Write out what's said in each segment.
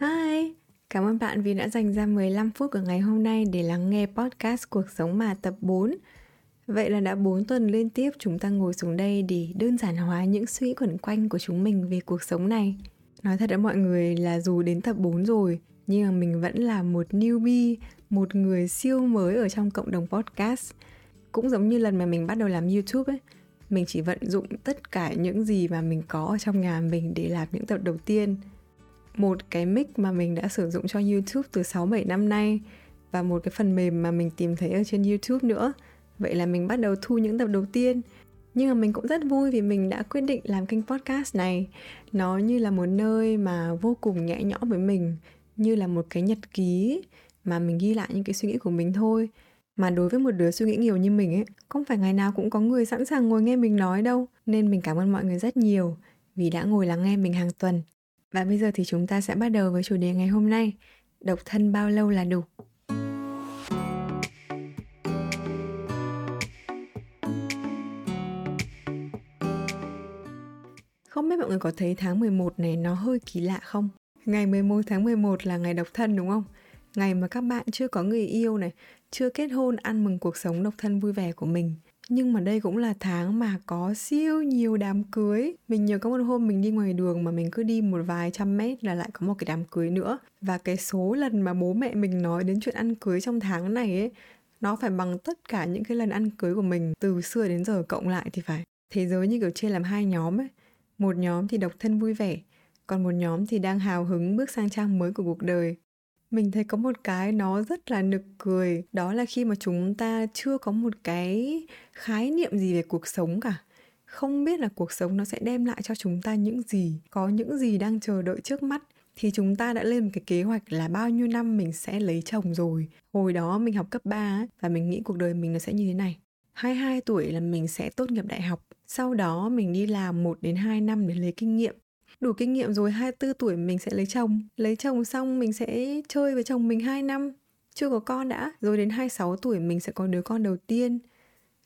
Hi, cảm ơn bạn vì đã dành ra 15 phút của ngày hôm nay để lắng nghe podcast Cuộc sống mà tập 4. Vậy là đã 4 tuần liên tiếp chúng ta ngồi xuống đây để đơn giản hóa những suy quẩn quanh của chúng mình về cuộc sống này. Nói thật với mọi người là dù đến tập 4 rồi, nhưng mà mình vẫn là một newbie, một người siêu mới ở trong cộng đồng podcast. Cũng giống như lần mà mình bắt đầu làm YouTube ấy, mình chỉ vận dụng tất cả những gì mà mình có ở trong nhà mình để làm những tập đầu tiên một cái mic mà mình đã sử dụng cho YouTube từ 6-7 năm nay và một cái phần mềm mà mình tìm thấy ở trên YouTube nữa. Vậy là mình bắt đầu thu những tập đầu tiên. Nhưng mà mình cũng rất vui vì mình đã quyết định làm kênh podcast này. Nó như là một nơi mà vô cùng nhẹ nhõm với mình, như là một cái nhật ký mà mình ghi lại những cái suy nghĩ của mình thôi. Mà đối với một đứa suy nghĩ nhiều như mình ấy, không phải ngày nào cũng có người sẵn sàng ngồi nghe mình nói đâu. Nên mình cảm ơn mọi người rất nhiều vì đã ngồi lắng nghe mình hàng tuần. Và bây giờ thì chúng ta sẽ bắt đầu với chủ đề ngày hôm nay Độc thân bao lâu là đủ Không biết mọi người có thấy tháng 11 này nó hơi kỳ lạ không? Ngày 11 tháng 11 là ngày độc thân đúng không? Ngày mà các bạn chưa có người yêu này, chưa kết hôn ăn mừng cuộc sống độc thân vui vẻ của mình nhưng mà đây cũng là tháng mà có siêu nhiều đám cưới. Mình nhớ có một hôm mình đi ngoài đường mà mình cứ đi một vài trăm mét là lại có một cái đám cưới nữa. Và cái số lần mà bố mẹ mình nói đến chuyện ăn cưới trong tháng này ấy, nó phải bằng tất cả những cái lần ăn cưới của mình, từ xưa đến giờ cộng lại thì phải. Thế giới như kiểu chia làm hai nhóm ấy. Một nhóm thì độc thân vui vẻ, còn một nhóm thì đang hào hứng bước sang trang mới của cuộc đời mình thấy có một cái nó rất là nực cười, đó là khi mà chúng ta chưa có một cái khái niệm gì về cuộc sống cả. Không biết là cuộc sống nó sẽ đem lại cho chúng ta những gì, có những gì đang chờ đợi trước mắt, thì chúng ta đã lên một cái kế hoạch là bao nhiêu năm mình sẽ lấy chồng rồi. Hồi đó mình học cấp 3 và mình nghĩ cuộc đời mình nó sẽ như thế này. 22 tuổi là mình sẽ tốt nghiệp đại học, sau đó mình đi làm 1 đến 2 năm để lấy kinh nghiệm đủ kinh nghiệm rồi 24 tuổi mình sẽ lấy chồng lấy chồng xong mình sẽ chơi với chồng mình 2 năm chưa có con đã rồi đến 26 tuổi mình sẽ có đứa con đầu tiên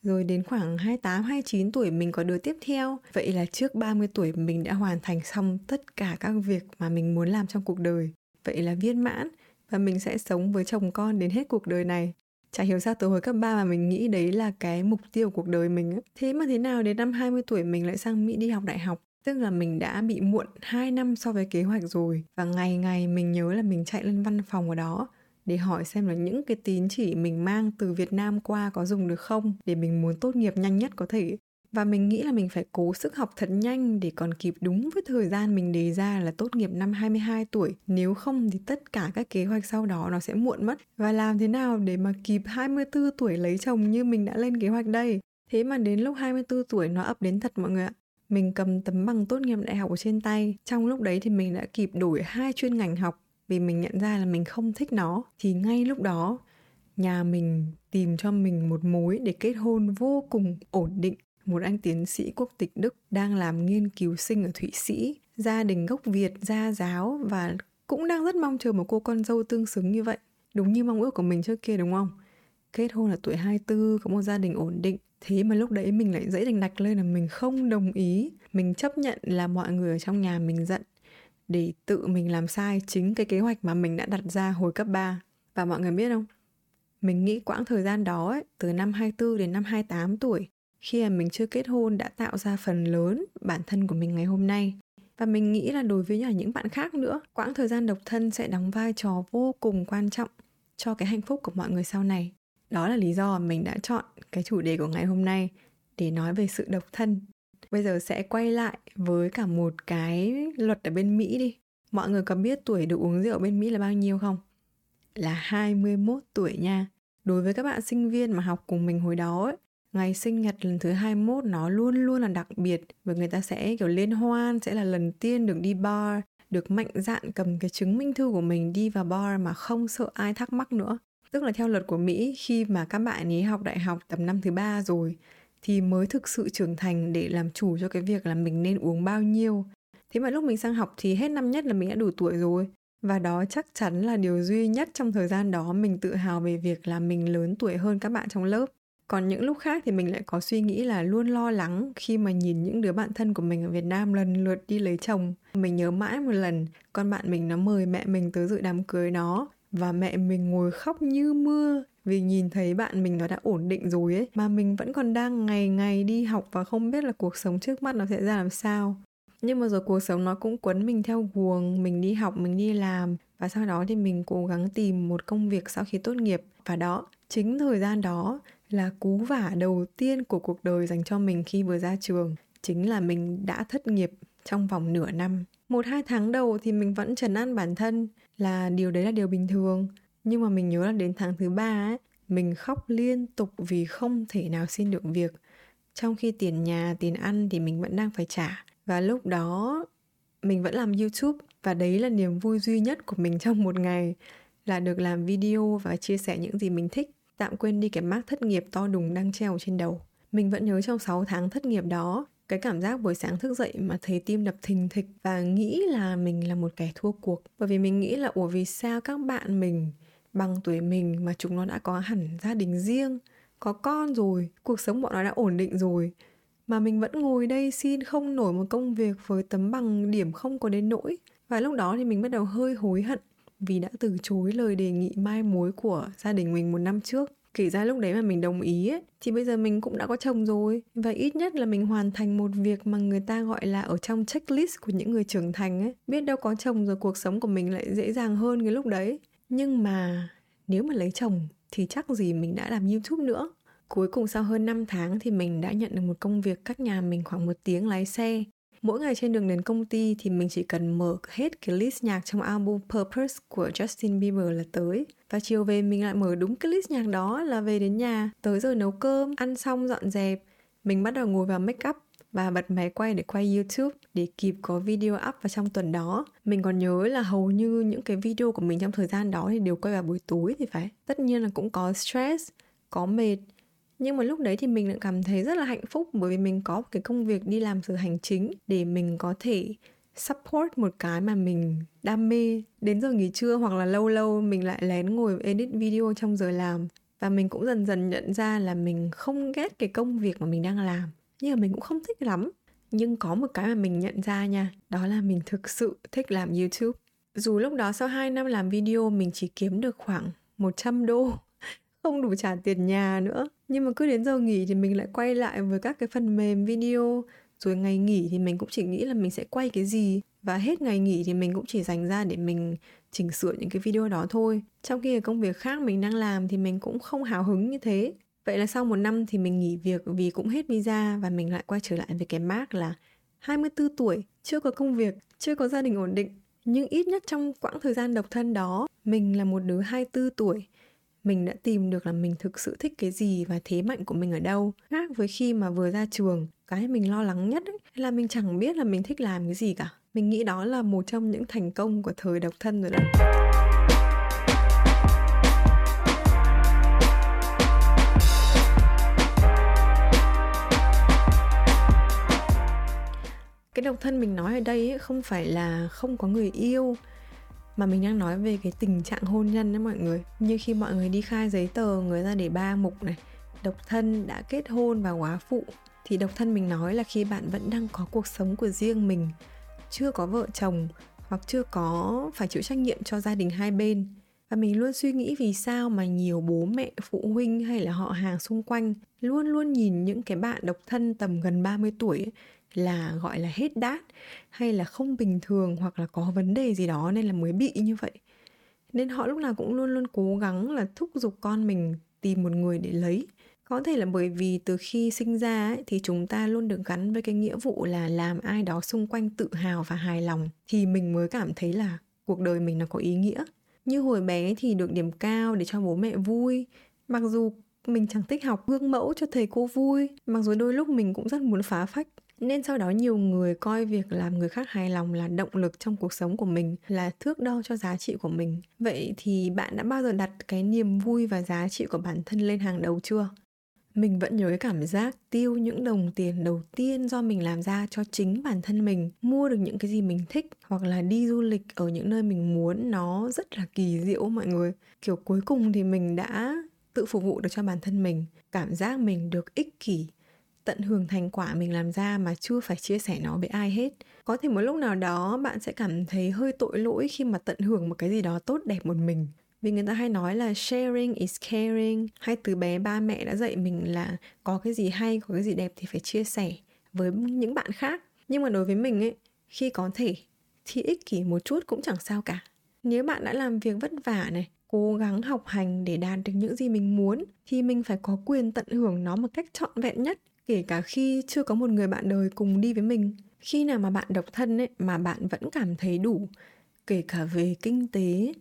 rồi đến khoảng 28, 29 tuổi mình có đứa tiếp theo. Vậy là trước 30 tuổi mình đã hoàn thành xong tất cả các việc mà mình muốn làm trong cuộc đời. Vậy là viên mãn và mình sẽ sống với chồng con đến hết cuộc đời này. Chả hiểu sao từ hồi cấp 3 mà mình nghĩ đấy là cái mục tiêu cuộc đời mình. Thế mà thế nào đến năm 20 tuổi mình lại sang Mỹ đi học đại học? Tức là mình đã bị muộn 2 năm so với kế hoạch rồi, và ngày ngày mình nhớ là mình chạy lên văn phòng ở đó để hỏi xem là những cái tín chỉ mình mang từ Việt Nam qua có dùng được không để mình muốn tốt nghiệp nhanh nhất có thể. Và mình nghĩ là mình phải cố sức học thật nhanh để còn kịp đúng với thời gian mình đề ra là tốt nghiệp năm 22 tuổi. Nếu không thì tất cả các kế hoạch sau đó nó sẽ muộn mất. Và làm thế nào để mà kịp 24 tuổi lấy chồng như mình đã lên kế hoạch đây? Thế mà đến lúc 24 tuổi nó ập đến thật mọi người ạ mình cầm tấm bằng tốt nghiệp đại học ở trên tay. Trong lúc đấy thì mình đã kịp đổi hai chuyên ngành học vì mình nhận ra là mình không thích nó. Thì ngay lúc đó nhà mình tìm cho mình một mối để kết hôn vô cùng ổn định. Một anh tiến sĩ quốc tịch Đức đang làm nghiên cứu sinh ở Thụy Sĩ, gia đình gốc Việt, gia giáo và cũng đang rất mong chờ một cô con dâu tương xứng như vậy. Đúng như mong ước của mình trước kia đúng không? Kết hôn ở tuổi 24, có một gia đình ổn định, thế mà lúc đấy mình lại dễ đành đạch lên là mình không đồng ý. Mình chấp nhận là mọi người ở trong nhà mình giận để tự mình làm sai chính cái kế hoạch mà mình đã đặt ra hồi cấp 3 và mọi người biết không? Mình nghĩ quãng thời gian đó ấy, từ năm 24 đến năm 28 tuổi khi mà mình chưa kết hôn đã tạo ra phần lớn bản thân của mình ngày hôm nay. Và mình nghĩ là đối với những bạn khác nữa quãng thời gian độc thân sẽ đóng vai trò vô cùng quan trọng cho cái hạnh phúc của mọi người sau này đó là lý do mình đã chọn cái chủ đề của ngày hôm nay để nói về sự độc thân. Bây giờ sẽ quay lại với cả một cái luật ở bên Mỹ đi. Mọi người có biết tuổi được uống rượu bên Mỹ là bao nhiêu không? Là 21 tuổi nha. Đối với các bạn sinh viên mà học cùng mình hồi đó ấy, ngày sinh nhật lần thứ 21 nó luôn luôn là đặc biệt và người ta sẽ kiểu liên hoan sẽ là lần tiên được đi bar được mạnh dạn cầm cái chứng minh thư của mình đi vào bar mà không sợ ai thắc mắc nữa. Tức là theo luật của Mỹ, khi mà các bạn ấy học đại học tầm năm thứ ba rồi, thì mới thực sự trưởng thành để làm chủ cho cái việc là mình nên uống bao nhiêu. Thế mà lúc mình sang học thì hết năm nhất là mình đã đủ tuổi rồi. Và đó chắc chắn là điều duy nhất trong thời gian đó mình tự hào về việc là mình lớn tuổi hơn các bạn trong lớp. còn những lúc khác thì mình lại có suy nghĩ là luôn lo lắng khi mà nhìn những đứa bạn thân của mình ở Việt Nam lần lượt đi lấy chồng mình nhớ mãi một lần, con bạn mình nó mời mẹ mình tới dự đám cưới nó và mẹ mình ngồi khóc như mưa vì nhìn thấy bạn mình nó đã ổn định rồi ấy. Mà mình vẫn còn đang ngày ngày đi học và không biết là cuộc sống trước mắt nó sẽ ra làm sao. Nhưng mà rồi cuộc sống nó cũng quấn mình theo guồng, mình đi học, mình đi làm. Và sau đó thì mình cố gắng tìm một công việc sau khi tốt nghiệp. Và đó, chính thời gian đó là cú vả đầu tiên của cuộc đời dành cho mình khi vừa ra trường. Chính là mình đã thất nghiệp trong vòng nửa năm một hai tháng đầu thì mình vẫn trấn an bản thân là điều đấy là điều bình thường. Nhưng mà mình nhớ là đến tháng thứ ba ấy, mình khóc liên tục vì không thể nào xin được việc. Trong khi tiền nhà, tiền ăn thì mình vẫn đang phải trả. Và lúc đó, mình vẫn làm youtube và đấy là niềm vui duy nhất của mình trong một ngày, là được làm video và chia sẻ những gì mình thích, tạm quên đi cái mác thất nghiệp to đùng đang treo trên đầu. Mình vẫn nhớ trong 6 tháng thất nghiệp đó cái cảm giác buổi sáng thức dậy mà thấy tim đập thình thịch và nghĩ là mình là một kẻ thua cuộc. Bởi vì mình nghĩ là, ủa, vì sao các bạn mình bằng tuổi mình mà chúng nó đã có hẳn gia đình riêng, có con rồi, cuộc sống bọn nó đã ổn định rồi, mà mình vẫn ngồi đây xin không nổi một công việc với tấm bằng điểm không có đến nỗi? Và lúc đó thì mình bắt đầu hơi hối hận vì đã từ chối lời đề nghị mai mối của gia đình mình một năm trước kể ra lúc đấy mà mình đồng ý ấy, thì bây giờ mình cũng đã có chồng rồi. Và ít nhất là mình hoàn thành một việc mà người ta gọi là ở trong checklist của những người trưởng thành ấy. Biết đâu có chồng rồi cuộc sống của mình lại dễ dàng hơn cái lúc đấy. Nhưng mà nếu mà lấy chồng thì chắc gì mình đã làm youtube nữa. Cuối cùng sau hơn 5 tháng thì mình đã nhận được một công việc cách nhà mình khoảng một tiếng lái xe mỗi ngày trên đường đến công ty thì mình chỉ cần mở hết cái list nhạc trong album Purpose của Justin Bieber là tới và chiều về mình lại mở đúng cái list nhạc đó là về đến nhà tới giờ nấu cơm ăn xong dọn dẹp mình bắt đầu ngồi vào make up và bật máy quay để quay YouTube để kịp có video up vào trong tuần đó. Mình còn nhớ là hầu như những cái video của mình trong thời gian đó thì đều quay vào buổi tối thì phải. Tất nhiên là cũng có stress, có mệt, nhưng mà lúc đấy thì mình lại cảm thấy rất là hạnh phúc bởi vì mình có cái công việc đi làm sự hành chính để mình có thể support một cái mà mình đam mê đến giờ nghỉ trưa hoặc là lâu lâu mình lại lén ngồi edit video trong giờ làm. Và mình cũng dần dần nhận ra là mình không ghét cái công việc mà mình đang làm. Nhưng mà mình cũng không thích lắm. Nhưng có một cái mà mình nhận ra nha, đó là mình thực sự thích làm youtube. Dù lúc đó sau 2 năm làm video mình chỉ kiếm được khoảng 100 đô không đủ trả tiền nhà nữa. Nhưng mà cứ đến giờ nghỉ thì mình lại quay lại với các cái phần mềm video. Rồi ngày nghỉ thì mình cũng chỉ nghĩ là mình sẽ quay cái gì. Và hết ngày nghỉ thì mình cũng chỉ dành ra để mình chỉnh sửa những cái video đó thôi. Trong khi ở công việc khác mình đang làm thì mình cũng không hào hứng như thế. Vậy là sau một năm thì mình nghỉ việc vì cũng hết visa và mình lại quay trở lại với cái mark là 24 tuổi, chưa có công việc, chưa có gia đình ổn định. Nhưng ít nhất trong quãng thời gian độc thân đó, mình là một đứa 24 tuổi mình đã tìm được là mình thực sự thích cái gì và thế mạnh của mình ở đâu. Khác với khi mà vừa ra trường cái mình lo lắng nhất ấy, là mình chẳng biết là mình thích làm cái gì cả. Mình nghĩ đó là một trong những thành công của thời độc thân rồi đấy. Cái độc thân mình nói ở đây ấy, không phải là không có người yêu mà mình đang nói về cái tình trạng hôn nhân đấy mọi người. Như khi mọi người đi khai giấy tờ người ta để ba mục này độc thân đã kết hôn và quá phụ thì độc thân mình nói là khi bạn vẫn đang có cuộc sống của riêng mình chưa có vợ chồng hoặc chưa có phải chịu trách nhiệm cho gia đình hai bên. Và mình luôn suy nghĩ vì sao mà nhiều bố mẹ, phụ huynh hay là họ hàng xung quanh luôn luôn nhìn những cái bạn độc thân tầm gần 30 tuổi ấy, là gọi là hết đát hay là không bình thường hoặc là có vấn đề gì đó nên là mới bị như vậy. Nên họ lúc nào cũng luôn luôn cố gắng là thúc giục con mình tìm một người để lấy. Có thể là bởi vì từ khi sinh ra ấy, thì chúng ta luôn được gắn với cái nghĩa vụ là làm ai đó xung quanh tự hào và hài lòng thì mình mới cảm thấy là cuộc đời mình nó có ý nghĩa. Như hồi bé thì được điểm cao để cho bố mẹ vui. Mặc dù mình chẳng thích học gương mẫu cho thầy cô vui mặc dù đôi lúc mình cũng rất muốn phá phách nên sau đó nhiều người coi việc làm người khác hài lòng là động lực trong cuộc sống của mình, là thước đo cho giá trị của mình. Vậy thì bạn đã bao giờ đặt cái niềm vui và giá trị của bản thân lên hàng đầu chưa? Mình vẫn nhớ cái cảm giác tiêu những đồng tiền đầu tiên do mình làm ra cho chính bản thân mình, mua được những cái gì mình thích, hoặc là đi du lịch ở những nơi mình muốn, nó rất là kỳ diệu mọi người. Kiểu cuối cùng thì mình đã tự phục vụ được cho bản thân mình, cảm giác mình được ích kỷ tận hưởng thành quả mình làm ra mà chưa phải chia sẻ nó với ai hết. Có thể một lúc nào đó bạn sẽ cảm thấy hơi tội lỗi khi mà tận hưởng một cái gì đó tốt đẹp một mình. Vì người ta hay nói là sharing is caring. Hay từ bé ba mẹ đã dạy mình là có cái gì hay, có cái gì đẹp thì phải chia sẻ với những bạn khác. Nhưng mà đối với mình ấy, khi có thể thì ích kỷ một chút cũng chẳng sao cả. Nếu bạn đã làm việc vất vả này, cố gắng học hành để đạt được những gì mình muốn, thì mình phải có quyền tận hưởng nó một cách trọn vẹn nhất kể cả khi chưa có một người bạn đời cùng đi với mình. Khi nào mà bạn độc thân ấy, mà bạn vẫn cảm thấy đủ, kể cả về kinh tế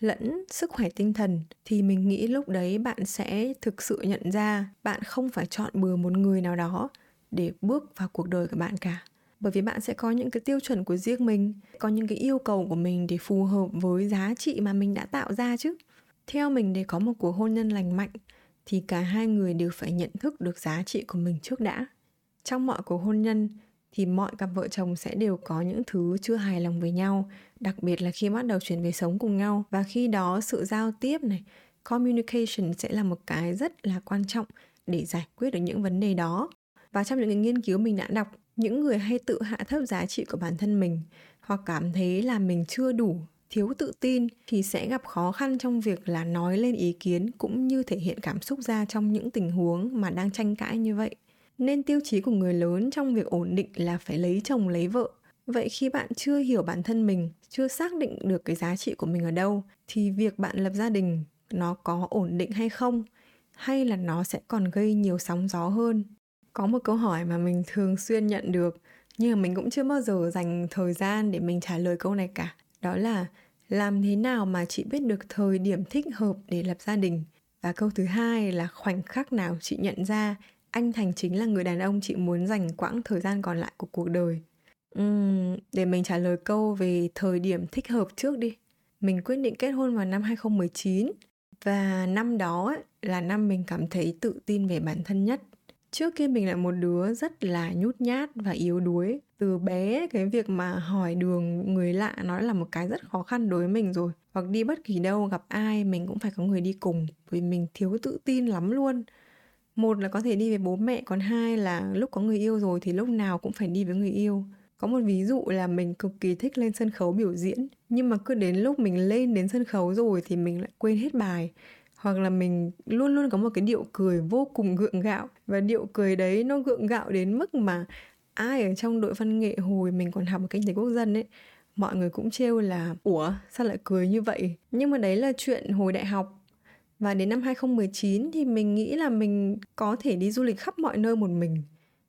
lẫn sức khỏe tinh thần, thì mình nghĩ lúc đấy bạn sẽ thực sự nhận ra bạn không phải chọn bừa một người nào đó để bước vào cuộc đời của bạn cả. Bởi vì bạn sẽ có những cái tiêu chuẩn của riêng mình, có những cái yêu cầu của mình để phù hợp với giá trị mà mình đã tạo ra chứ. Theo mình để có một cuộc hôn nhân lành mạnh thì cả hai người đều phải nhận thức được giá trị của mình trước đã. Trong mọi cuộc hôn nhân, thì mọi cặp vợ chồng sẽ đều có những thứ chưa hài lòng với nhau, đặc biệt là khi bắt đầu chuyển về sống cùng nhau. Và khi đó sự giao tiếp này, communication sẽ là một cái rất là quan trọng để giải quyết được những vấn đề đó. Và trong những nghiên cứu mình đã đọc, những người hay tự hạ thấp giá trị của bản thân mình hoặc cảm thấy là mình chưa đủ thiếu tự tin thì sẽ gặp khó khăn trong việc là nói lên ý kiến cũng như thể hiện cảm xúc ra trong những tình huống mà đang tranh cãi như vậy. Nên tiêu chí của người lớn trong việc ổn định là phải lấy chồng, lấy vợ. Vậy khi bạn chưa hiểu bản thân mình, chưa xác định được cái giá trị của mình ở đâu, thì việc bạn lập gia đình, nó có ổn định hay không? Hay là nó sẽ còn gây nhiều sóng gió hơn? Có một câu hỏi mà mình thường xuyên nhận được, nhưng mà mình cũng chưa bao giờ dành thời gian để mình trả lời câu này cả đó là làm thế nào mà chị biết được thời điểm thích hợp để lập gia đình? Và câu thứ hai là khoảnh khắc nào chị nhận ra anh thành chính là người đàn ông chị muốn dành quãng thời gian còn lại của cuộc đời? Uhm, để mình trả lời câu về thời điểm thích hợp trước đi. Mình quyết định kết hôn vào năm 2019 và năm đó ấy, là năm mình cảm thấy tự tin về bản thân nhất trước kia mình là một đứa rất là nhút nhát và yếu đuối. Từ bé, cái việc mà hỏi đường người lạ nó là một cái rất khó khăn đối với mình rồi. Hoặc đi bất kỳ đâu, gặp ai, mình cũng phải có người đi cùng vì mình thiếu tự tin lắm luôn. Một là có thể đi với bố mẹ, còn hai là lúc có người yêu rồi thì lúc nào cũng phải đi với người yêu. Có một ví dụ là mình cực kỳ thích lên sân khấu biểu diễn, nhưng mà cứ đến lúc mình lên đến sân khấu rồi thì mình lại quên hết bài hoặc là mình luôn luôn có một cái điệu cười vô cùng gượng gạo. Và điệu cười đấy nó gượng gạo đến mức mà ai ở trong đội văn nghệ hồi mình còn học ở kinh tế quốc dân ấy, mọi người cũng trêu là, ủa, sao lại cười như vậy? Nhưng mà đấy là chuyện hồi đại học. Và đến năm 2019 thì mình nghĩ là mình có thể đi du lịch khắp mọi nơi một mình.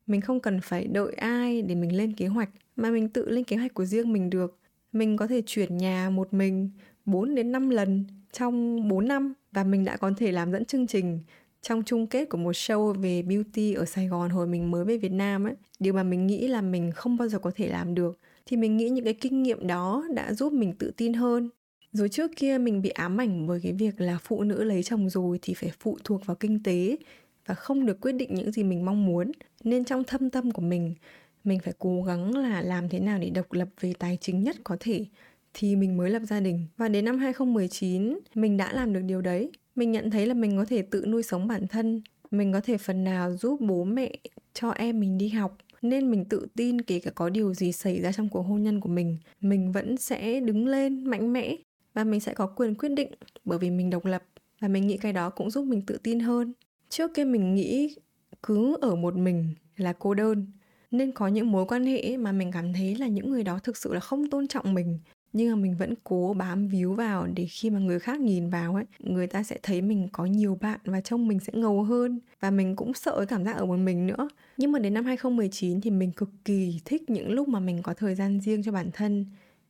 Mình không cần phải đợi ai để mình lên kế hoạch, mà mình tự lên kế hoạch của riêng mình được. Mình có thể chuyển nhà một mình 4 đến 5 lần trong 4 năm và mình đã có thể làm dẫn chương trình trong chung kết của một show về beauty ở Sài Gòn hồi mình mới về Việt Nam ấy, điều mà mình nghĩ là mình không bao giờ có thể làm được thì mình nghĩ những cái kinh nghiệm đó đã giúp mình tự tin hơn. Rồi trước kia mình bị ám ảnh bởi cái việc là phụ nữ lấy chồng rồi thì phải phụ thuộc vào kinh tế và không được quyết định những gì mình mong muốn. Nên trong thâm tâm của mình, mình phải cố gắng là làm thế nào để độc lập về tài chính nhất có thể thì mình mới lập gia đình. Và đến năm 2019 mình đã làm được điều đấy. Mình nhận thấy là mình có thể tự nuôi sống bản thân, mình có thể phần nào giúp bố mẹ cho em mình đi học. Nên mình tự tin kể cả có điều gì xảy ra trong cuộc hôn nhân của mình mình vẫn sẽ đứng lên mạnh mẽ. Và mình sẽ có quyền quyết định bởi vì mình độc lập. Và mình nghĩ cái đó cũng giúp mình tự tin hơn. Trước kia mình nghĩ cứ ở một mình là cô đơn. Nên có những mối quan hệ mà mình cảm thấy là những người đó thực sự là không tôn trọng mình nhưng mà mình vẫn cố bám víu vào để khi mà người khác nhìn vào ấy, người ta sẽ thấy mình có nhiều bạn và trông mình sẽ ngầu hơn. Và mình cũng sợ cảm giác ở một mình nữa. Nhưng mà đến năm 2019 thì mình cực kỳ thích những lúc mà mình có thời gian riêng cho bản thân,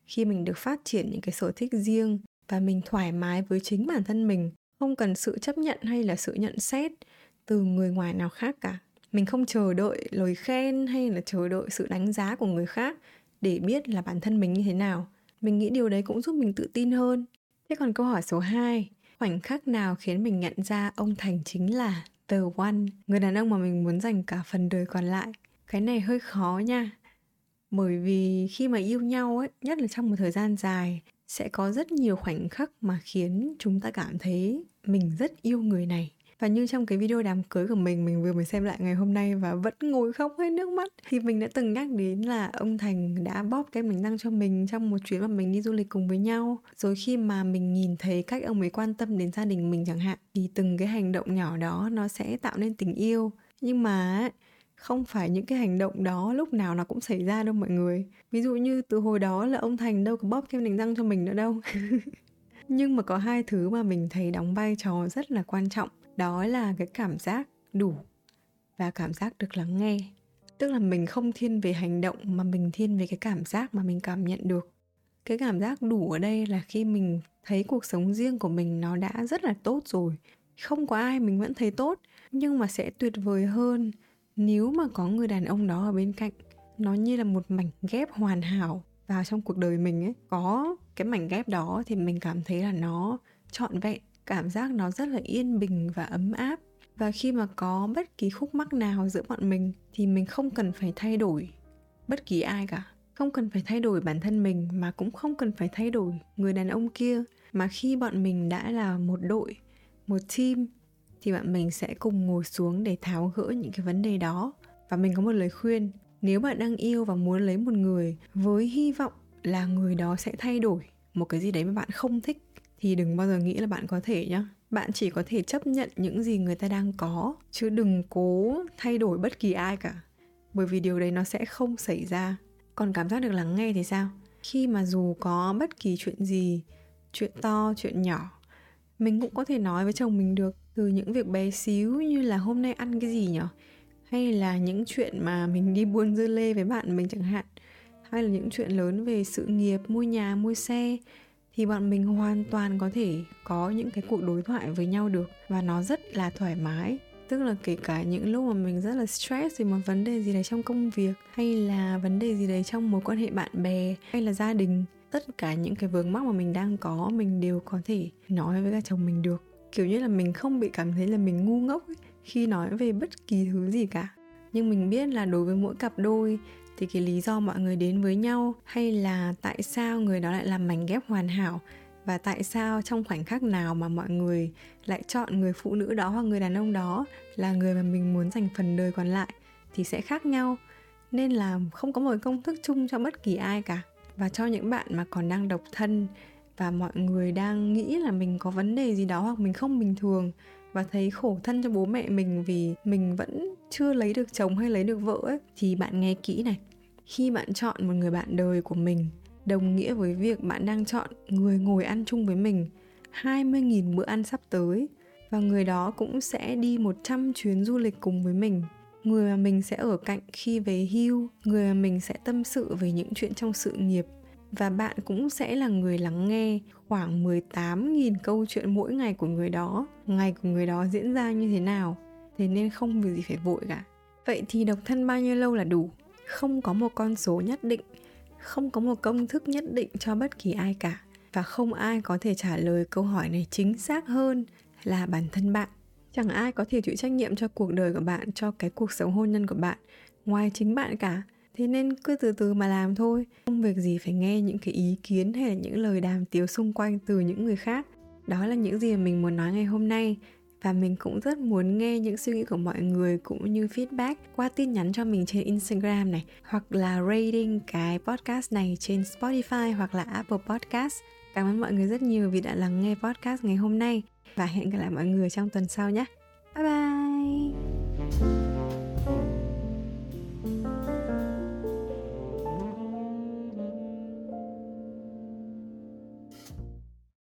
khi mình được phát triển những cái sở thích riêng và mình thoải mái với chính bản thân mình. Không cần sự chấp nhận hay là sự nhận xét từ người ngoài nào khác cả. Mình không chờ đợi lời khen hay là chờ đợi sự đánh giá của người khác để biết là bản thân mình như thế nào mình nghĩ điều đấy cũng giúp mình tự tin hơn. Thế còn câu hỏi số 2, khoảnh khắc nào khiến mình nhận ra ông Thành chính là the one, người đàn ông mà mình muốn dành cả phần đời còn lại. Cái này hơi khó nha. Bởi vì khi mà yêu nhau ấy, nhất là trong một thời gian dài, sẽ có rất nhiều khoảnh khắc mà khiến chúng ta cảm thấy mình rất yêu người này và như trong cái video đám cưới của mình mình vừa mới xem lại ngày hôm nay và vẫn ngồi khóc hết nước mắt. Thì mình đã từng nhắc đến là ông thành đã bóp kem mình răng cho mình trong một chuyến mà mình đi du lịch cùng với nhau. Rồi khi mà mình nhìn thấy cách ông ấy quan tâm đến gia đình mình chẳng hạn, thì từng cái hành động nhỏ đó nó sẽ tạo nên tình yêu. Nhưng mà không phải những cái hành động đó lúc nào nó cũng xảy ra đâu mọi người. Ví dụ như từ hồi đó là ông thành đâu có bóp kem đánh răng cho mình nữa đâu. Nhưng mà có hai thứ mà mình thấy đóng vai trò rất là quan trọng đó là cái cảm giác đủ và cảm giác được lắng nghe. Tức là mình không thiên về hành động mà mình thiên về cái cảm giác mà mình cảm nhận được. Cái cảm giác đủ ở đây là khi mình thấy cuộc sống riêng của mình nó đã rất là tốt rồi. Không có ai mình vẫn thấy tốt, nhưng mà sẽ tuyệt vời hơn nếu mà có người đàn ông đó ở bên cạnh. Nó như là một mảnh ghép hoàn hảo vào trong cuộc đời mình ấy. Có cái mảnh ghép đó thì mình cảm thấy là nó trọn vẹn cảm giác nó rất là yên bình và ấm áp. Và khi mà có bất kỳ khúc mắc nào giữa bọn mình thì mình không cần phải thay đổi bất kỳ ai cả. Không cần phải thay đổi bản thân mình mà cũng không cần phải thay đổi người đàn ông kia. Mà khi bọn mình đã là một đội, một team thì bạn mình sẽ cùng ngồi xuống để tháo gỡ những cái vấn đề đó. Và mình có một lời khuyên, nếu bạn đang yêu và muốn lấy một người với hy vọng là người đó sẽ thay đổi một cái gì đấy mà bạn không thích thì đừng bao giờ nghĩ là bạn có thể nhá. Bạn chỉ có thể chấp nhận những gì người ta đang có, chứ đừng cố thay đổi bất kỳ ai cả. Bởi vì điều đấy nó sẽ không xảy ra. Còn cảm giác được lắng nghe thì sao? Khi mà dù có bất kỳ chuyện gì, chuyện to, chuyện nhỏ, mình cũng có thể nói với chồng mình được. Từ những việc bé xíu như là hôm nay ăn cái gì nhở? Hay là những chuyện mà mình đi buôn dưa lê với bạn mình chẳng hạn. Hay là những chuyện lớn về sự nghiệp, mua nhà, mua xe thì bọn mình hoàn toàn có thể có những cái cuộc đối thoại với nhau được và nó rất là thoải mái. Tức là kể cả những lúc mà mình rất là stress về một vấn đề gì đấy trong công việc hay là vấn đề gì đấy trong mối quan hệ bạn bè hay là gia đình tất cả những cái vướng mắc mà mình đang có mình đều có thể nói với cả chồng mình được. Kiểu như là mình không bị cảm thấy là mình ngu ngốc ấy, khi nói về bất kỳ thứ gì cả. Nhưng mình biết là đối với mỗi cặp đôi thì cái lý do mọi người đến với nhau hay là tại sao người đó lại làm mảnh ghép hoàn hảo và tại sao trong khoảnh khắc nào mà mọi người lại chọn người phụ nữ đó hoặc người đàn ông đó là người mà mình muốn dành phần đời còn lại thì sẽ khác nhau. Nên là không có một công thức chung cho bất kỳ ai cả. Và cho những bạn mà còn đang độc thân và mọi người đang nghĩ là mình có vấn đề gì đó hoặc mình không bình thường và thấy khổ thân cho bố mẹ mình vì mình vẫn chưa lấy được chồng hay lấy được vợ ấy, thì bạn nghe kỹ này khi bạn chọn một người bạn đời của mình đồng nghĩa với việc bạn đang chọn người ngồi ăn chung với mình 20.000 bữa ăn sắp tới và người đó cũng sẽ đi 100 chuyến du lịch cùng với mình. Người mà mình sẽ ở cạnh khi về hưu, người mà mình sẽ tâm sự về những chuyện trong sự nghiệp và bạn cũng sẽ là người lắng nghe khoảng 18.000 câu chuyện mỗi ngày của người đó, ngày của người đó diễn ra như thế nào. Thế nên không việc gì phải vội cả. Vậy thì độc thân bao nhiêu lâu là đủ? Không có một con số nhất định, không có một công thức nhất định cho bất kỳ ai cả. Và không ai có thể trả lời câu hỏi này chính xác hơn là bản thân bạn. Chẳng ai có thể chịu trách nhiệm cho cuộc đời của bạn, cho cái cuộc sống hôn nhân của bạn ngoài chính bạn cả. Thế nên cứ từ từ mà làm thôi. Không việc gì phải nghe những cái ý kiến hay là những lời đàm tiếu xung quanh từ những người khác. Đó là những gì mình muốn nói ngày hôm nay và mình cũng rất muốn nghe những suy nghĩ của mọi người cũng như feedback qua tin nhắn cho mình trên Instagram này, hoặc là rating cái podcast này trên Spotify hoặc là Apple Podcast. Cảm ơn mọi người rất nhiều vì đã lắng nghe podcast ngày hôm nay và hẹn gặp lại mọi người trong tuần sau nhé. Bye bye!